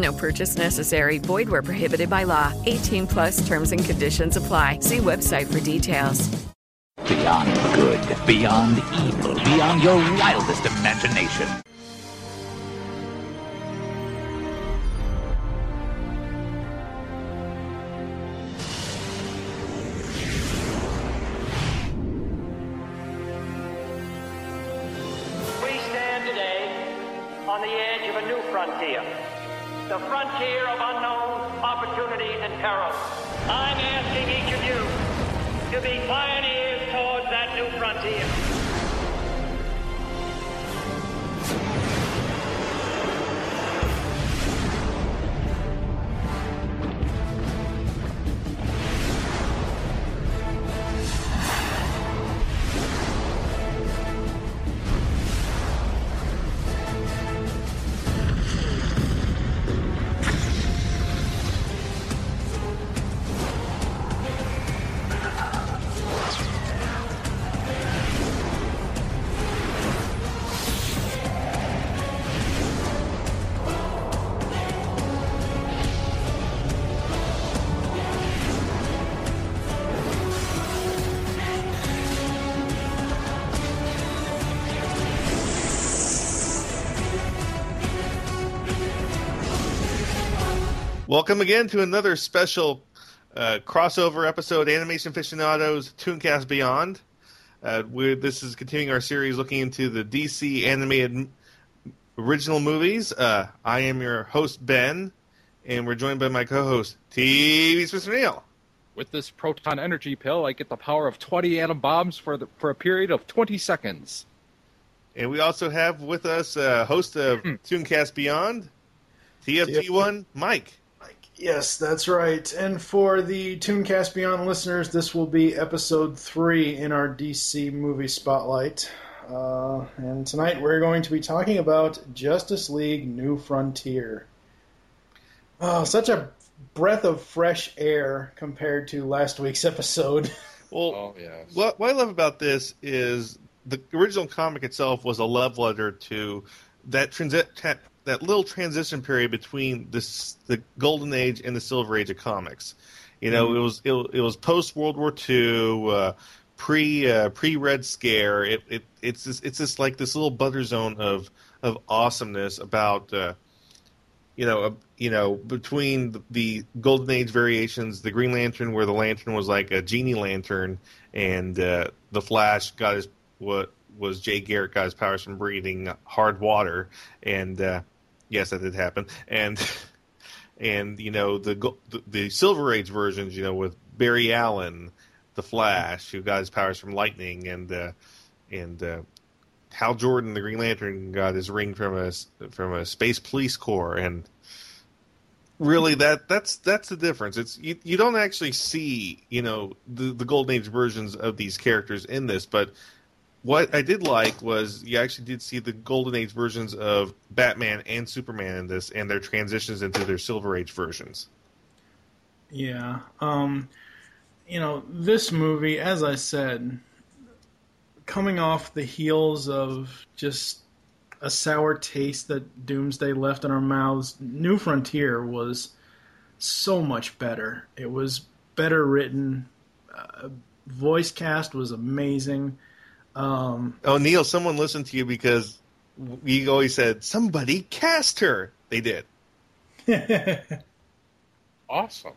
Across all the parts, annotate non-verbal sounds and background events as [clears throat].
No purchase necessary. Void where prohibited by law. 18 plus terms and conditions apply. See website for details. Beyond good, beyond evil, beyond your wildest imagination. We stand today on the edge of a new frontier. The frontier of unknown opportunity and peril. I'm asking each of you to be pioneers towards that new frontier. Welcome again to another special uh, crossover episode, Animation Aficionados Tooncast Beyond. Uh, we're, this is continuing our series looking into the DC animated original movies. Uh, I am your host, Ben, and we're joined by my co host, TV Mr. Neil. With this proton energy pill, I get the power of 20 atom bombs for the, for a period of 20 seconds. And we also have with us uh, host of Tooncast Beyond, TFT1, Mike. Yes, that's right. And for the Tooncast Beyond listeners, this will be episode three in our DC movie spotlight. Uh, and tonight we're going to be talking about Justice League New Frontier. Oh, such a breath of fresh air compared to last week's [laughs] episode. Well, Oh, yes. what, what I love about this is the original comic itself was a love letter to that transi- ta- that little transition period between this the golden age and the silver age of comics. You know, it was it, it was post World War II, uh, pre uh, pre Red Scare. It, it it's this, it's just like this little butter zone of of awesomeness about. Uh, you know, uh, you know, between the, the Golden Age variations, the Green Lantern, where the lantern was like a genie lantern, and uh, the Flash got his what was Jay Garrett got his powers from breathing hard water, and uh, yes, that did happen, and [laughs] and you know the the, the Silver Age versions, you know, with Barry Allen, the Flash, who got his powers from lightning, and uh, and uh, Hal Jordan, the Green Lantern, got his ring from a from a space police corps, and really that that's that's the difference. It's you, you don't actually see you know the the Golden Age versions of these characters in this, but what I did like was you actually did see the Golden Age versions of Batman and Superman in this, and their transitions into their Silver Age versions. Yeah. Um, you know, this movie, as I said, coming off the heels of just a sour taste that Doomsday left in our mouths, New Frontier was so much better. It was better written. Uh, voice cast was amazing. Um, Oh, Neil, someone listened to you because we always said somebody cast her. They did. [laughs] Awesome.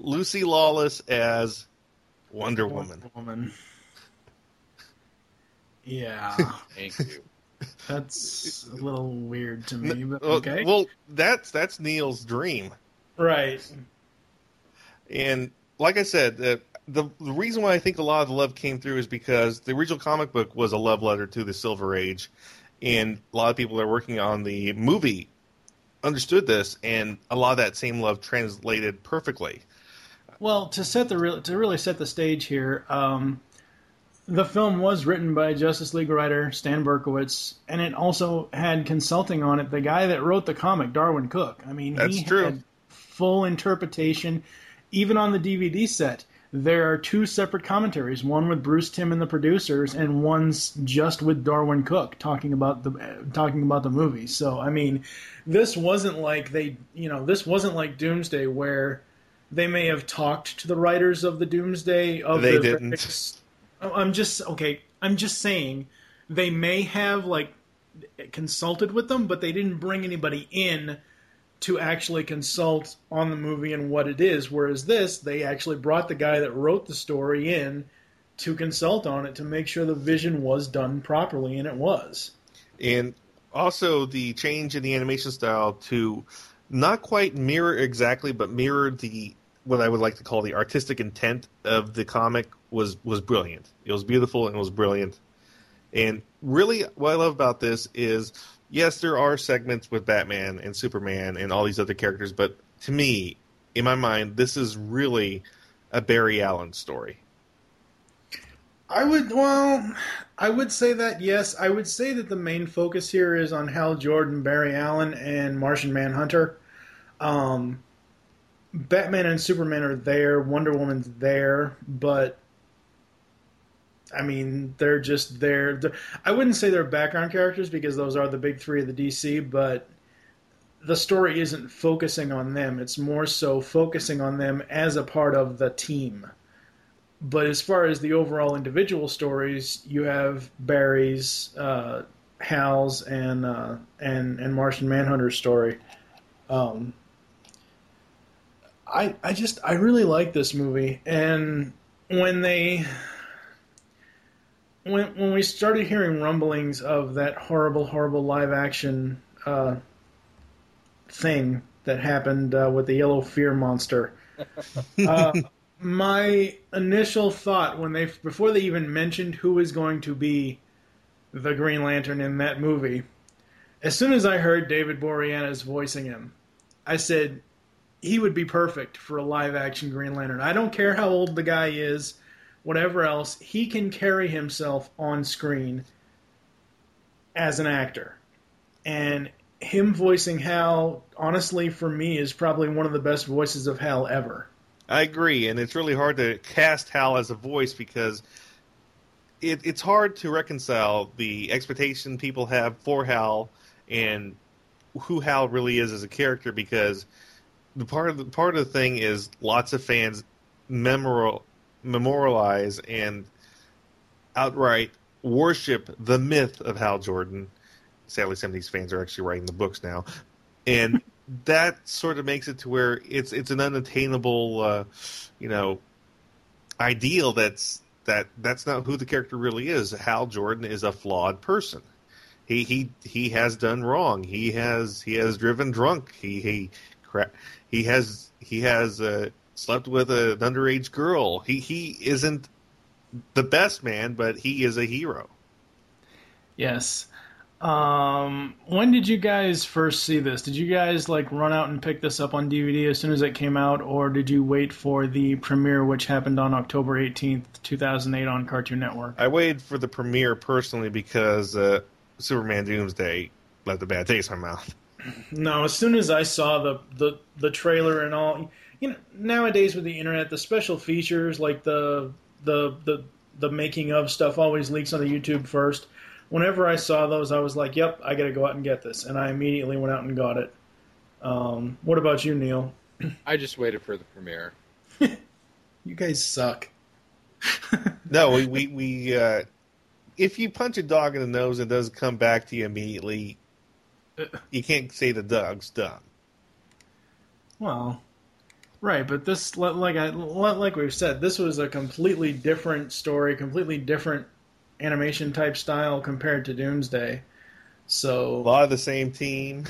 Lucy Lawless as Wonder Woman. Woman. Yeah, [laughs] Thank you. that's a little weird to me, but okay. Well, that's that's Neil's dream. right. And like I said, uh, the the reason why I think a lot of the love came through is because the original comic book was a love letter to the Silver Age, and a lot of people that are working on the movie understood this, and a lot of that same love translated perfectly. Well, to set the to really set the stage here, um, the film was written by Justice League writer Stan Berkowitz, and it also had consulting on it the guy that wrote the comic, Darwyn Cooke. I mean, That's he true. had full interpretation, even on the DVD set. There are two separate commentaries, one with Bruce Timm and the producers, and one's just with Darwyn Cooke talking about the talking about the movie. So, I mean, this wasn't like they, you know, this wasn't like Doomsday where they may have talked to the writers of the Doomsday of They the didn't. various- Oh, I'm just okay. I'm just saying they may have like consulted with them, but they didn't bring anybody in to actually consult on the movie and what it is. Whereas this, they actually brought the guy that wrote the story in to consult on it to make sure the vision was done properly, and it was. and also the change in the animation style to not quite mirror exactly, but mirror the what I would like to call the artistic intent of the comic was was brilliant. It was beautiful and it was brilliant. And really, what I love about this is, yes, there are segments with Batman and Superman and all these other characters, but to me, in my mind, this is really a Barry Allen story. I would well, I would say that yes. I would say that the main focus here is on Hal Jordan, Barry Allen, and Martian Manhunter. Um, Batman and Superman are there. Wonder Woman's there, but I mean they're just there. I wouldn't say they're background characters because those are the big three of the DC, but the story isn't focusing on them. It's more so focusing on them as a part of the team. But as far as the overall individual stories, you have Barry's, uh, Hal's, and uh, and and Martian Manhunter's story. Um, I I just I really like this movie, and when they when when we started hearing rumblings of that horrible horrible live action uh, thing that happened uh, with the yellow fear monster. [laughs] Uh, my initial thought when they before they even mentioned who was going to be the Green Lantern in that movie, as soon as I heard David Boreanaz voicing him, I said he would be perfect for a live action Green Lantern. I don't care how old the guy is, whatever else, he can carry himself on screen as an actor. And him voicing Hal, honestly, for me, is probably one of the best voices of Hal ever. I agree, and it's really hard to cast Hal as a voice because it, it's hard to reconcile the expectation people have for Hal and who Hal really is as a character. Because the part of the part of the thing is lots of fans memorial, memorialize and outright worship the myth of Hal Jordan. Sadly, some of these fans are actually writing the books now, and [laughs] that sort of makes it to where it's it's an unattainable, uh, you know, ideal. That's that that's not who the character really is. Hal Jordan is a flawed person. He he he has done wrong. He has he has driven drunk. He he cra- he has he has uh, slept with an underage girl. He he isn't the best man, but he is a hero. Yes. Um, when did you guys first see this? Did you guys like run out and pick this up on DVD as soon as it came out, or did you wait for the premiere, which happened on October eighteenth, two thousand eight, on Cartoon Network? I waited for the premiere personally because uh, Superman Doomsday left a bad taste in my mouth. No, as soon as I saw the, the the trailer and all, you know, nowadays with the internet, the special features like the the the the making of stuff always leaks on the YouTube first. Whenever I saw those, I was like, "Yep, I got to go out and get this," and I immediately went out and got it. Um, what about you, Neil? I just waited for the premiere. [laughs] You guys suck. [laughs] No, we we, we uh, if you punch a dog in the nose and it doesn't come back to you immediately, you can't say the dog's dumb. Well, Right, but this, like I, like we've said, this was a completely different story, completely different animation type style compared to Doomsday. So A lot of the same team.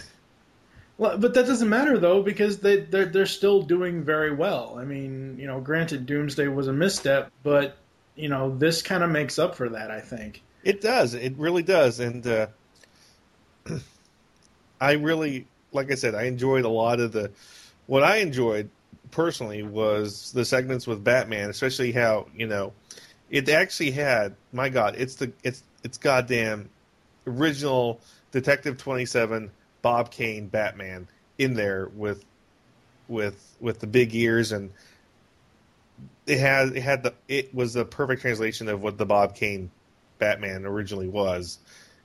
Well, but that doesn't matter though because they they're they're still doing very well. I mean, you know, granted Doomsday was a misstep, but you know this kind of makes up for that. I think it does. It really does, and uh, [clears throat] I really, like I said, I enjoyed a lot of the. What I enjoyed personally was the segments with Batman, especially how you know it actually had. My God, it's the it's it's goddamn original Detective Twenty Seven Bob Kane Batman in there with with with the big ears and it had it had the it was the perfect translation of what the Bob Kane Batman originally was,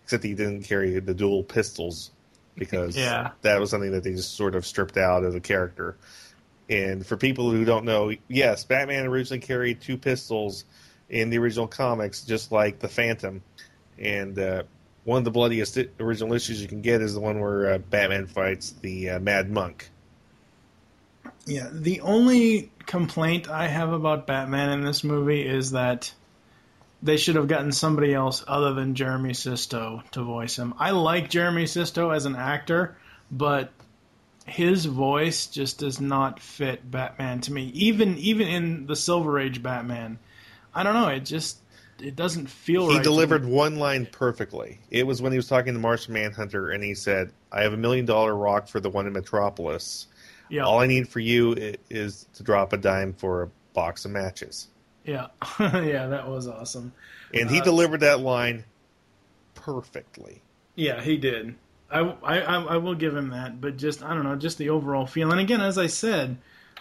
except he didn't carry the dual pistols because yeah. that was something that they just sort of stripped out of the character. And for people who don't know, yes, Batman originally carried two pistols in the original comics, just like the Phantom. And uh, one of the bloodiest original issues you can get is the one where uh, Batman fights the uh, Mad Monk. Yeah, the only complaint I have about Batman in this movie is that they should have gotten somebody else other than Jeremy Sisto to voice him. I like Jeremy Sisto as an actor, but his voice just does not fit Batman to me. Even even in the Silver Age Batman, I don't know. It just it doesn't feel right. he right. delivered one line perfectly. It was when he was talking to Martian Manhunter, and he said, "I have a million dollar rock for the one in Metropolis. Yeah. All I need for you is to drop a dime for a box of matches." Yeah, [laughs] yeah, that was awesome. And he Uh, delivered that line perfectly. Yeah, he did. I, I, I will give him that, but just I don't know, just the overall feel. And again, as I said,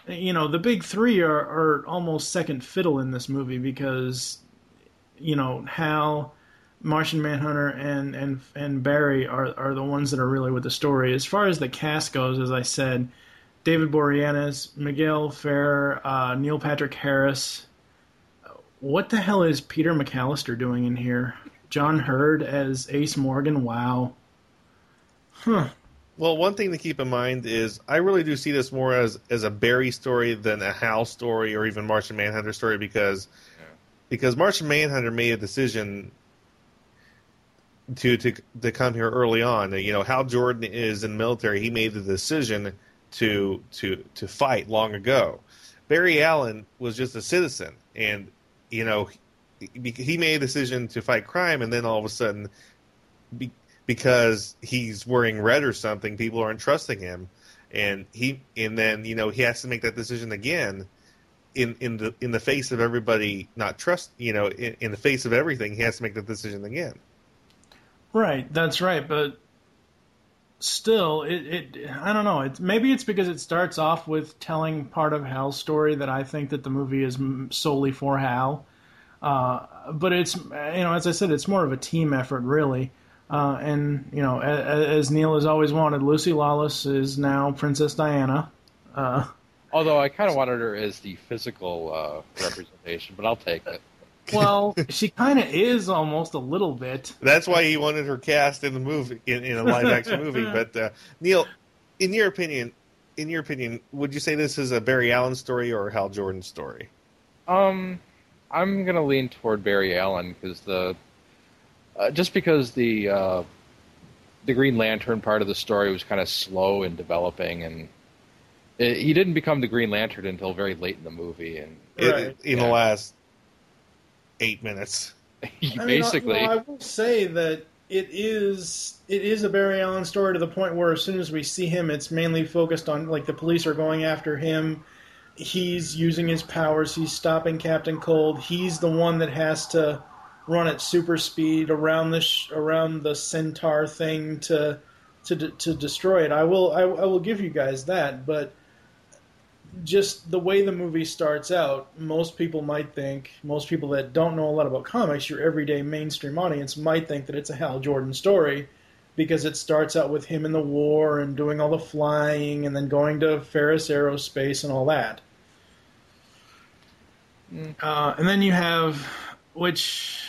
you know, the big three are, are almost second fiddle in this movie because, you know, Hal, Martian Manhunter, and and and Barry are are the ones that are really with the story. As far as the cast goes, as I said, David Boreanaz, Miguel Ferrer, uh, Neil Patrick Harris. What the hell is Peter McAllister doing in here? John Heard as Ace Morgan. Wow. Huh. Well, one thing to keep in mind is I really do see this more as as a Barry story than a Hal story or even Martian Manhunter story because because Martian Manhunter made a decision to to to come here early on. You know, Hal Jordan is in the military. He made the decision to to to fight long ago. Barry Allen was just a citizen, and you know he, he made a decision to fight crime, and then all of a sudden, be, because he's wearing red or something, people aren't trusting him, and he and then you know he has to make that decision again. In, in the in the face of everybody not trust you know in, in the face of everything he has to make that decision again Right, that's right, but still, it, it I don't know. It's maybe it's because it starts off with telling part of Hal's story that I think that the movie is solely for Hal. Uh, but it's you know, as I said, it's more of a team effort, really. Uh, and you know, as, as Neil has always wanted, Lucy Lawless is now Princess Diana. Uh, Although I kind of wanted her as the physical uh, representation, but I'll take it. well, [laughs] she kind of is almost a little bit. That's why he wanted her cast in the movie in, in a live action movie. [laughs] But uh, Neil, in your opinion, in your opinion, would you say this is a Barry Allen story or a Hal Jordan story? Um, I'm gonna lean toward Barry Allen because the uh, just because the uh, the Green Lantern part of the story was kind of slow in developing, and it, he didn't become the Green Lantern until very late in the movie, and It- Right. in Yeah. the last eight minutes. he [laughs] I mean, basically. I, well, I will say that it is it is a Barry Allen story to the point where as soon as we see him, it's mainly focused on like the police are going after him. He's using his powers. He's stopping Captain Cold. He's the one that has to run at super speed around the sh- around the centaur thing to to de- to destroy it. I will I, I will give you guys that, but just the way the movie starts out, most people might think, most people that don't know a lot about comics, your everyday mainstream audience might think that it's a Hal Jordan story because it starts out with him in the war and doing all the flying and then going to Ferris Aerospace and all that. Uh, and then you have, which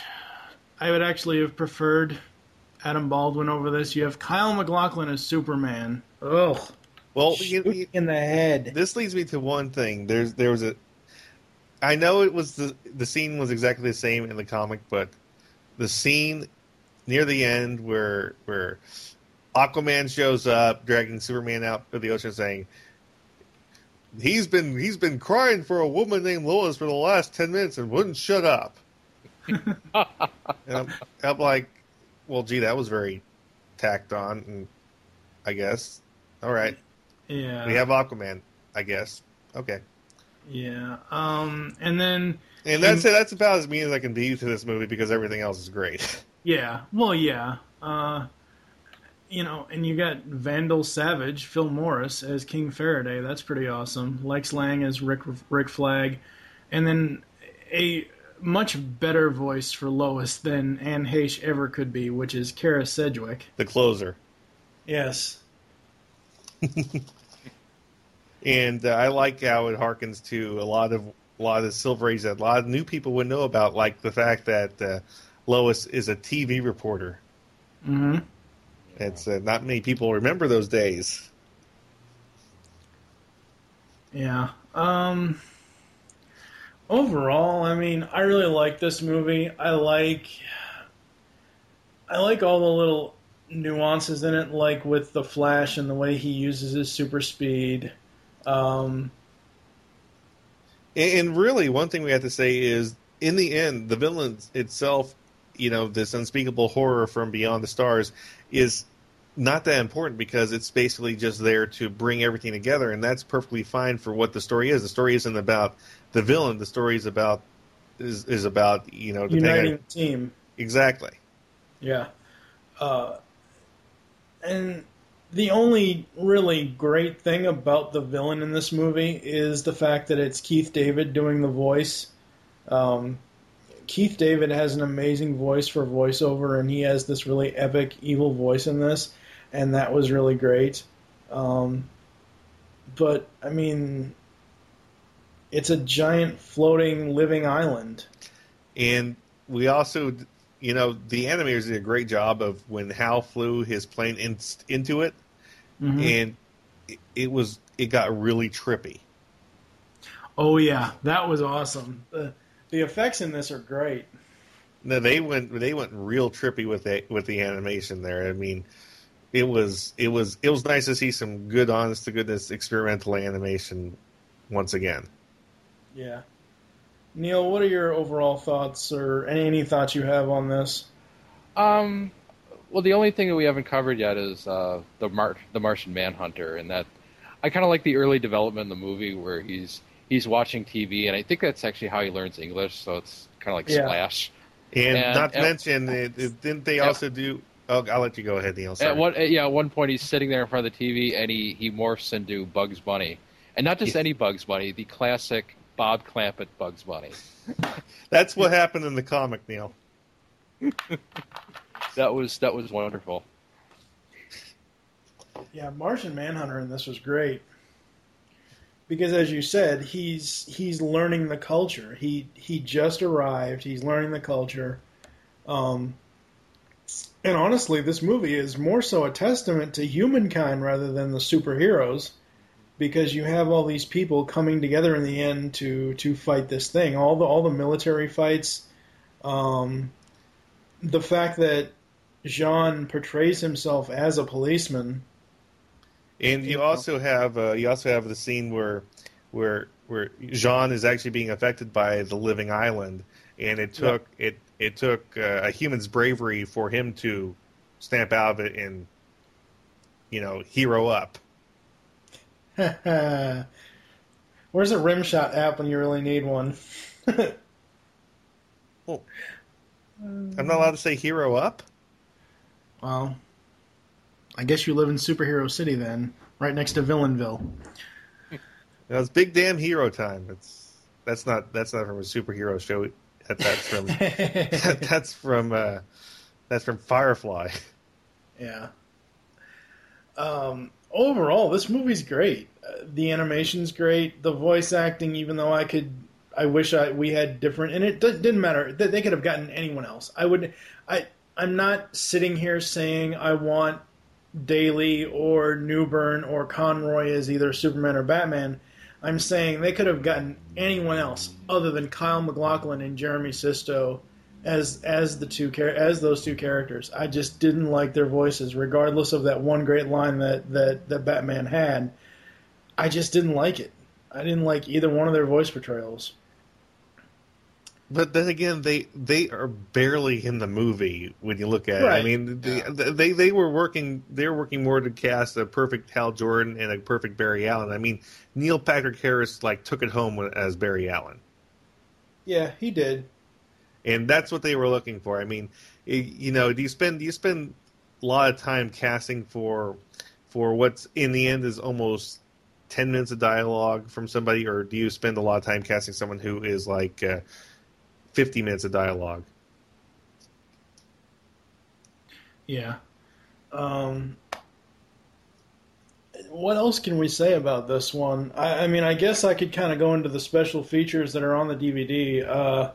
I would actually have preferred Adam Baldwin over this. You have Kyle MacLachlan as Superman. Ugh. Well, you- you- in the head. this leads me to one thing. There's there was a. I know it was the the scene was exactly the same in the comic, but the scene near the end where where Aquaman shows up, dragging Superman out of the ocean, saying. He's been he's been crying for a woman named Lois for the last ten minutes and wouldn't shut up. [laughs] and I'm, I'm like, well, gee, that was very tacked on, and I guess, all right, Yeah. we have Aquaman, I guess. Okay. Yeah. Um, and then And that's it. That's about as mean as I can be to this movie because everything else is great. [laughs] Yeah, well, yeah. Uh, you know, and you got Vandal Savage, Phil Morris as King Faraday. That's pretty awesome. Lex Lang as Rick Rick Flag, and then a much better voice for Lois than Anne Heche ever could be, which is Kara Sedgwick. the closer. Yes. [laughs] And uh, I like how it harkens to a lot of a lot of Silver Age that a lot of new people would know about, like the fact that uh, Lois is a TV reporter. hmm It's uh, not many people remember those days. Yeah. Um. Overall, I mean, I really like this movie. I like. I like all the little nuances in it, like with the Flash and the way he uses his super speed. Um, And, and really, one thing we have to say is, in the end, the villain itself, you know, this unspeakable horror from beyond the stars, is not that important because it's basically just there to bring everything together, and that's perfectly fine for what the story is. The story isn't about the villain. The story is about is is about you know on- uniting the team. exactly. Yeah. Uh, and the only really great thing about the villain in this movie is the fact that it's Keith David doing the voice. Um, Keith David has an amazing voice for voiceover, and he has this really epic evil voice in this, and that was really great. Um, but, I mean, it's a giant floating living island. And we also, you know, the animators did a great job of when Hal flew his plane in, into it, and it, it was it got really trippy. Oh yeah, that was awesome. The the effects in this are great. No, they went they went real trippy with the with the animation there. I mean, it was it was it was nice to see some good, honest to goodness experimental animation once again. Yeah. Neil, what are your overall thoughts or any, any thoughts you have on this? Um, well, the only thing that we haven't covered yet is uh, the Mar- the Martian Manhunter, and that I kind of like the early development in the movie where he's he's watching TV, and I think that's actually how he learns English. So it's kind of like Yeah. Splash. And, And- not to and- mention, it, it- didn't they Yeah. also do? Oh, I'll let you go ahead, Neil. Sorry. At one, yeah, at one point he's sitting there in front of the TV, and he he morphs into Bugs Bunny, and not just Yeah. any Bugs Bunny, the classic Bob Clampett Bugs Bunny. [laughs] That's what happened in the comic, Neil. [laughs] That was that was wonderful. Yeah, Martian Manhunter in this was great. Because as you said, he's he's learning the culture. He he just arrived. He's learning the culture. Um, and honestly, this movie is more so a testament to humankind rather than the superheroes, because you have all these people coming together in the end to to fight this thing. All the all the military fights, um, the fact that Jean portrays himself as a policeman. And you also have uh, you also have the scene where where where Jean is actually being affected by the living island, and it took it it took uh, a human's bravery for him to snap out of it and you know hero up. [laughs] Where's a rim shot app when you really need one? [laughs] I'm not allowed to say hero up. well, I guess you live in Superhero City then, right next to Villainville. [laughs] Now, it's big damn hero time. It's that's not that's not from a superhero show. That, that's from [laughs] that's from uh, that's from Firefly. yeah. Um, overall, this movie's great. Uh, the animation's great. The voice acting, even though I could, I wish I we had different, and it d- didn't matter. They, they could have gotten anyone else. I would. I I'm not sitting here saying I want Daly or Newbern or Conroy as either Superman or Batman. I'm saying they could have gotten anyone else other than Kyle MacLachlan and Jeremy Sisto as as the two as those two characters. I just didn't like their voices, regardless of that one great line that that that Batman had. I just didn't like it. I didn't like either one of their voice portrayals. But then again, they they are barely in the movie when you look at it. I mean, the, they they were working they were working more to cast a perfect Hal Jordan and a perfect Barry Allen. I mean, Neil Patrick Harris like took it home as Barry Allen, Yeah, he did. and that's what they were looking for. I mean, you know, do you spend do you spend a lot of time casting for for what's in the end is almost ten minutes of dialogue from somebody, or do you spend a lot of time casting someone who is like uh, fifty minutes of dialogue? Yeah. Um, what else can we say about this one? I, I mean, I guess I could kind of go into the special features that are on the DVD. Uh,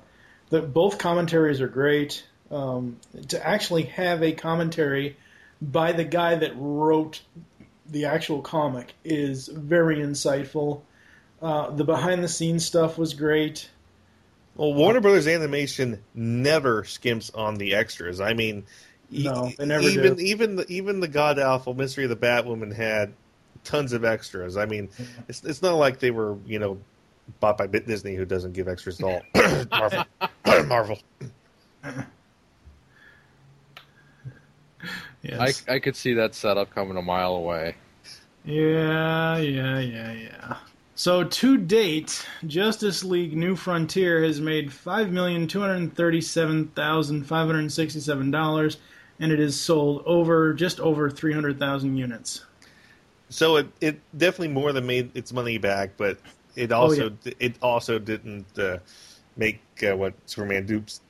the, both commentaries are great. Um, to actually have a commentary by the guy that wrote the actual comic is very insightful. Uh, the behind the scenes stuff was great. Well, Warner Brothers Animation never skimps on the extras. I mean, No, they never even do. even the, even the God Awful Mystery of the Batwoman had tons of extras. I mean, it's it's not like they were you know bought by Bit Disney, who doesn't give extras at all. [coughs] Marvel, [coughs] Marvel. Yes. I, I could see that setup coming a mile away. Yeah, yeah, yeah, yeah. So to date, Justice League New Frontier has made five million two hundred thirty-seven thousand five hundred sixty-seven dollars, and it has sold over just over three hundred thousand units. So it it definitely more than made its money back, but it also Oh, yeah. it also didn't uh, make uh, what Superman Dooms,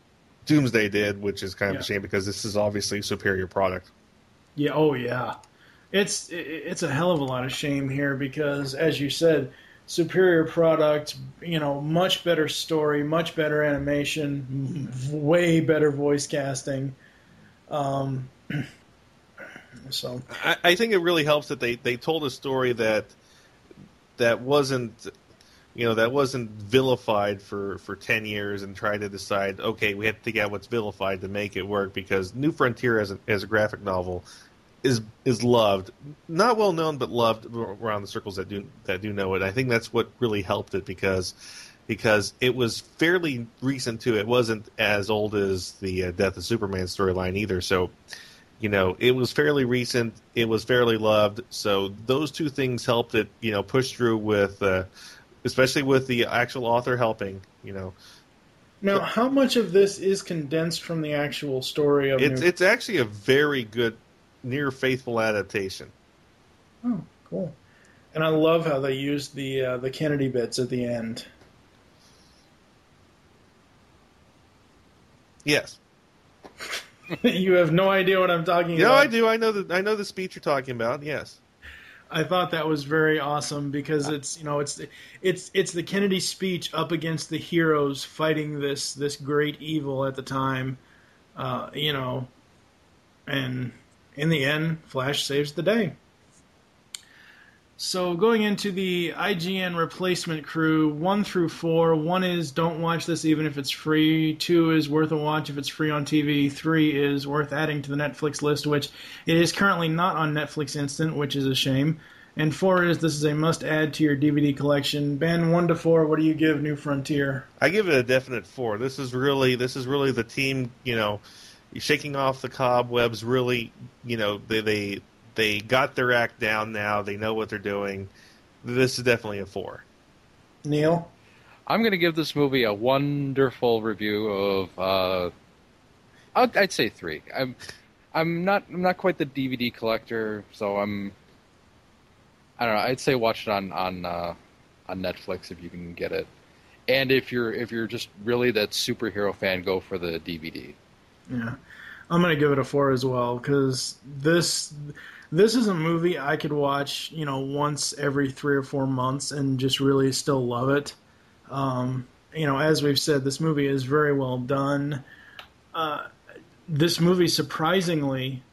Doomsday did, which is kind of Yeah. a shame because this is obviously a superior product. Yeah, oh yeah. It's it- it's a hell of a lot of shame here because, as you said, superior product. You know, much better story, much better animation, way better voice casting. Um, [clears throat] so I, I think it really helps that they, they told a story that that wasn't you know that wasn't vilified for, for ten years and tried to decide okay we have to take out what's vilified to make it work because New Frontier as a, as a graphic novel is is loved not well known but loved around the circles that do that do know it I think that's what really helped it because because it was fairly recent too it wasn't as old as the uh, Death of Superman storyline either so you know, it was fairly recent. It was fairly loved. So those two things helped it, you know, push through with, uh, especially with the actual author helping. You know, now, how much of this is condensed from the actual story of? it's New- it's actually a very good, near faithful adaptation. oh, cool. And I love how they used the uh, the Kennedy bits at the end. Yes, [laughs] you have no idea what I'm talking no, about. No, I do. I know the I know the speech you're talking about. Yes, I thought that was very awesome because it's you know it's it's it's the Kennedy speech up against the heroes fighting this this great evil at the time, uh, you know, and in the end, Flash saves the day. So going into the IGN replacement crew, one through four. One is don't watch this even if it's free. Two is worth a watch if it's free on TV. Three is worth adding to the Netflix list, which it is currently not on Netflix Instant, which is a shame. And four is this is a must add to your DVD collection. Ben, one to four, what do you give New Frontier? I give it a definite four. This is really this is really the team. You know, shaking off the cobwebs. Really, you know, they they they got their act down now. They know what they're doing. This is definitely a four. Neil? I'm going to give this movie a wonderful review of. Uh, I'd, I'd say three. I'm, I'm not. I'm not quite the DVD collector, so I'm. I don't know. I'd say watch it on on uh, on Netflix if you can get it, and if you're if you're just really that superhero fan, go for the DVD. Yeah, I'm gonna give it a four as well because this this is a movie I could watch, you know, once every three or four months and just really still love it. Um, you know, as we've said, this movie is very well done. Uh, this movie, surprisingly,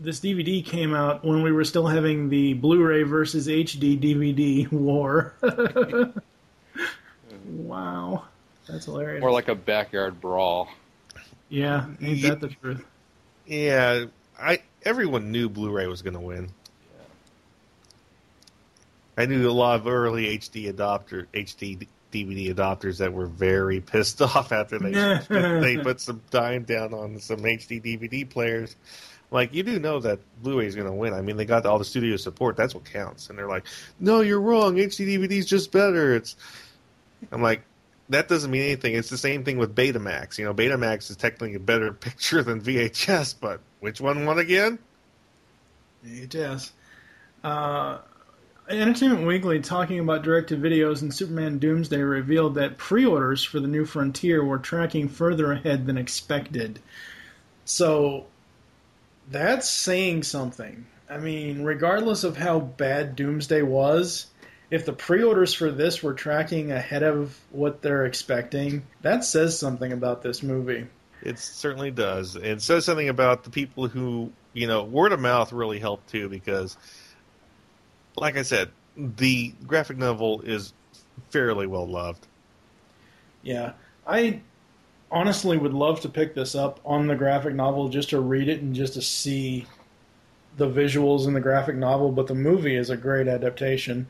this DVD came out when we were still having the Blu-ray versus HD DVD [laughs] war. [laughs] wow, that's hilarious. More like a backyard brawl. Yeah, ain't that the truth? Yeah, I everyone knew Blu-ray was going to win. I knew a lot of early HD adopter HD DVD adopters that were very pissed [laughs] off after they [laughs] they put some time down on some HD DVD players. Like you do know that Blu-ray is going to win. I mean, they got all the studio support. That's what counts. And they're like, "No, you're wrong. HD DVD is just better." It's I'm like, that doesn't mean anything. It's the same thing with Betamax. You know, Betamax is technically a better [laughs] picture than VHS, but which one won again? VHS. Uh, Entertainment Weekly, talking about directed videos and Superman Doomsday, revealed that pre-orders for the New Frontier were tracking further ahead than expected. So that's saying something. I mean, regardless of how bad Doomsday was, if the pre-orders for this were tracking ahead of what they're expecting, that says something about this movie. It certainly does. It says something about the people who, you know, word of mouth really helped too because, like I said, the graphic novel is fairly well loved. Yeah, I honestly would love to pick this up on the graphic novel just to read it and just to see the visuals in the graphic novel, but the movie is a great adaptation.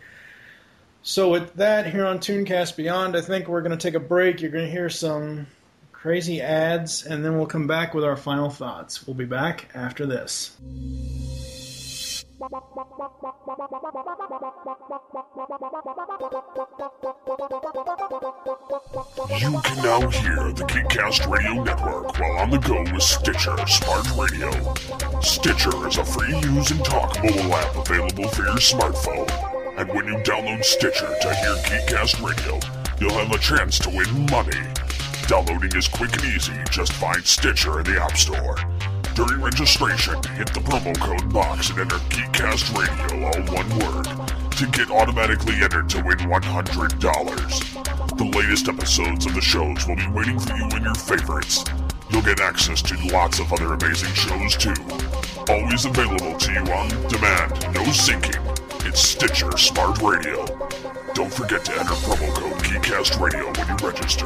So with that, here on Tooncast Beyond, I think we're going to take a break. You're going to hear some crazy ads, and then we'll come back with our final thoughts. We'll be back after this. You can now hear the Geekcast Radio Network while on the go with Stitcher Smart Radio. Stitcher is a free use and talk mobile app available for your smartphone. And when you download Stitcher to hear Geekcast Radio, you'll have a chance to win money. Downloading is quick and easy. Just find Stitcher in the App Store. During registration, hit the promo code box and enter Geekcast Radio, all one word, to get automatically entered to win $100. The latest episodes of the shows will be waiting for you in your favorites. You'll get access to lots of other amazing shows too. Always available to you on demand, no syncing. It's Stitcher Smart Radio. Don't forget to enter promo code Geekcast Radio when you register.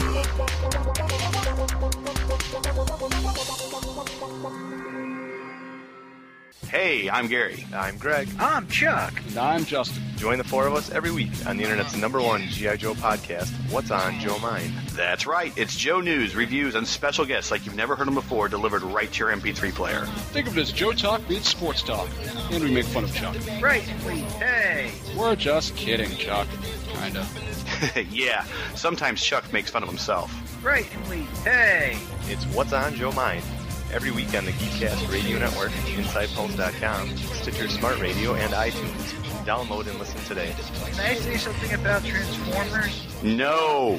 Hey, I'm Gary. I'm Greg. I'm Chuck. And I'm Justin. Join the four of us every week on the internet's number one G.I. Joe podcast, What's on Joe Mind? That's right. It's Joe News, reviews, and special guests like you've never heard them before delivered right to your MP3 player. Think of it as Joe Talk meets Sports Talk. And we make fun of Chuck. Right, sweet. Hey. We're just kidding, Chuck. Kinda. [laughs] yeah, sometimes Chuck makes fun of himself. Right, sweet. Hey. It's What's on Joe Mind. Every week on the Geekcast Radio Network, InsidePulse.com, Stitcher Smart Radio, and iTunes. Download and listen today. Can I say something about Transformers? No!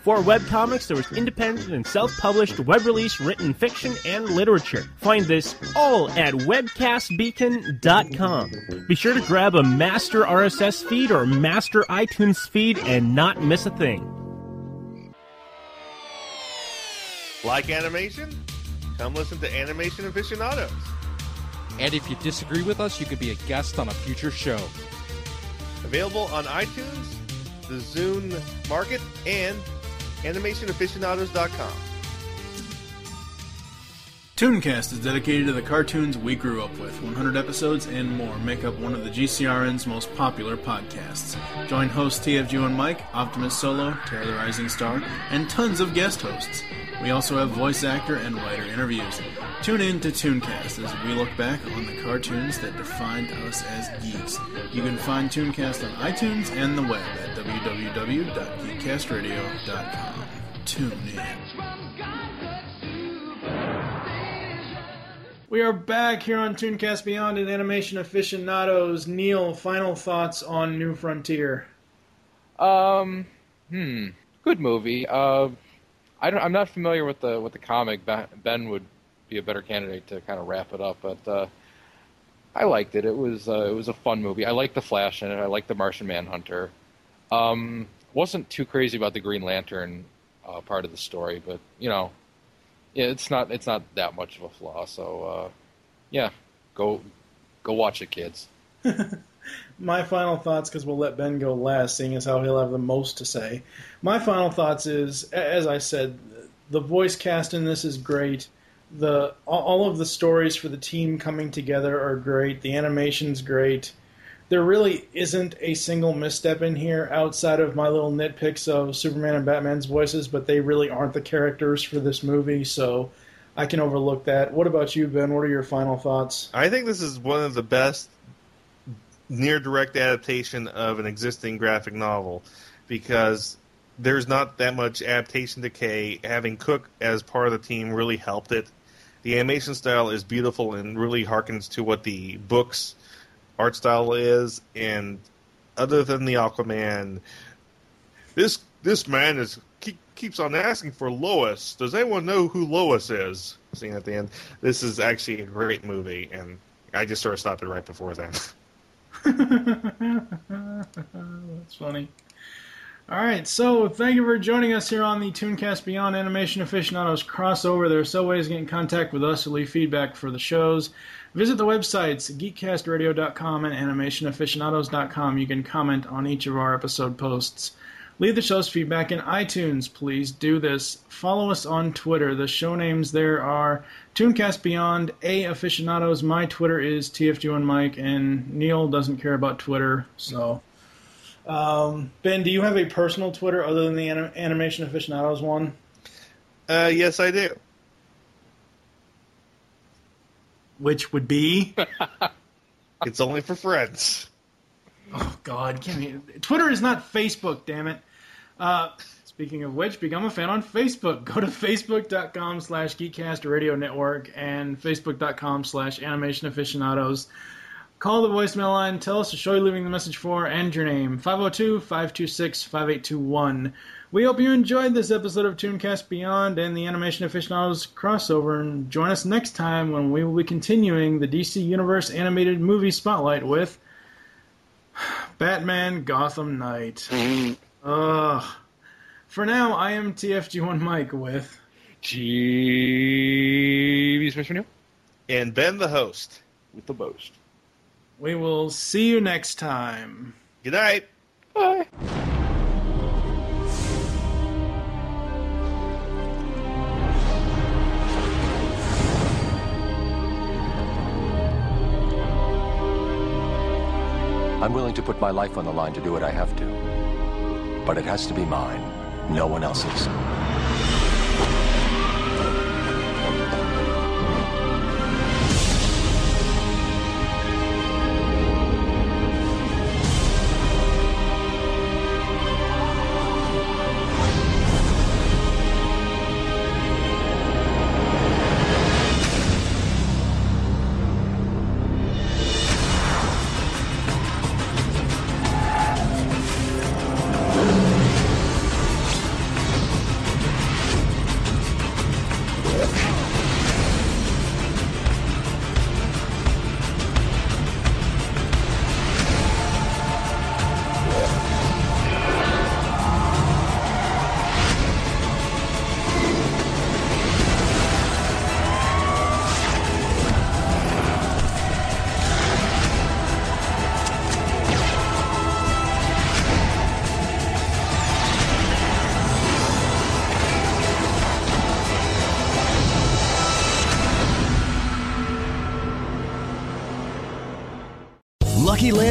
Before webcomics, there was independent and self-published web-release written fiction and literature. Find this all at webcastbeacon.com. Be sure to grab a master RSS feed or master iTunes feed and not miss a thing. Like animation? Come listen to Animation Aficionados. And if you disagree with us, you could be a guest on a future show. Available on iTunes, the Zune Market, and animationaficionados.com. Tooncast is dedicated to the cartoons we grew up with. 100 episodes and more make up one of the GCRN's most popular podcasts. Join hosts TFG and Mike, Optimus Solo, Terror the Rising Star, and tons of guest hosts. We also have voice actor and writer interviews. Tune in to Tooncast as we look back on the cartoons that defined us as geeks. You can find Tooncast on iTunes and the web at www.geekcastradio.com. Tune in. We are back here on Tooncast Beyond and Animation Aficionados. Neil, final thoughts on New Frontier? Um, hmm, good movie. Uh, I don't, I'm not familiar with the with the comic. Ben- would be a better candidate to kind of wrap it up, but uh, I liked it. It was uh, it was a fun movie. I liked the Flash in it. I liked the Martian Manhunter. Um, wasn't too crazy about the Green Lantern uh, part of the story, but you know, yeah, it's not it's not that much of a flaw. So uh, yeah, go go watch it, kids. [laughs] My final thoughts, because we'll let Ben go last, seeing as how he'll have the most to say. My final thoughts is, as I said, the voice cast in this is great. The all- all of the stories for the team coming together are great. The animation's great. There really isn't a single misstep in here outside of my little nitpicks of Superman and Batman's voices, but they really aren't the characters for this movie, so I can overlook that. What about you, Ben? What are your final thoughts? I think this is one of the best near direct adaptation of an existing graphic novel because there's not that much adaptation decay. Having Cooke as part of the team really helped it. The animation style is beautiful and really harkens to what the book's art style is. And other than the Aquaman, this this man is keep, keeps on asking for Lois. Does anyone know who Lois is? Scene at the end. This is actually a great movie, and I just sort of stopped it right before then. [laughs] That's funny. All right, so thank you for joining us here on the Tooncast Beyond Animation Aficionados crossover. There are so ways to get in contact with us or leave feedback for the shows. Visit the websites geekcastradio.com and animationaficionados.com. You can comment on each of our episode posts. Leave the show's feedback in iTunes. Please do this. Follow us on Twitter. The show names there are Tooncast Beyond, A Aficionados. My Twitter is TFG1Mike, and Neil doesn't care about Twitter, so. Um, ben, do you have a personal Twitter other than the anim- Animation Aficionados one? Uh, yes, I do. Which would be? [laughs] it's only for friends. Oh God, give me Twitter is not Facebook, damn it. Uh, speaking of which, become a fan on Facebook. Go to facebook.com slash geekcast radio network and facebook.com slash animation aficionados. Call the voicemail line, tell us the show you're leaving the message for, and your name. 502-526-5821. We hope you enjoyed this episode of Tooncast Beyond and the Animation Aficionados crossover, and join us next time when we will be continuing the DC Universe animated movie spotlight with Batman Gotham Knight. Ugh. For now, I am TFG1 Mike with Jeeves Mr. Neil. And Ben the host. With the boast. We will see you next time. Good night. Bye. I'm willing to put my life on the line to do what I have to. But it has to be mine, no one else's.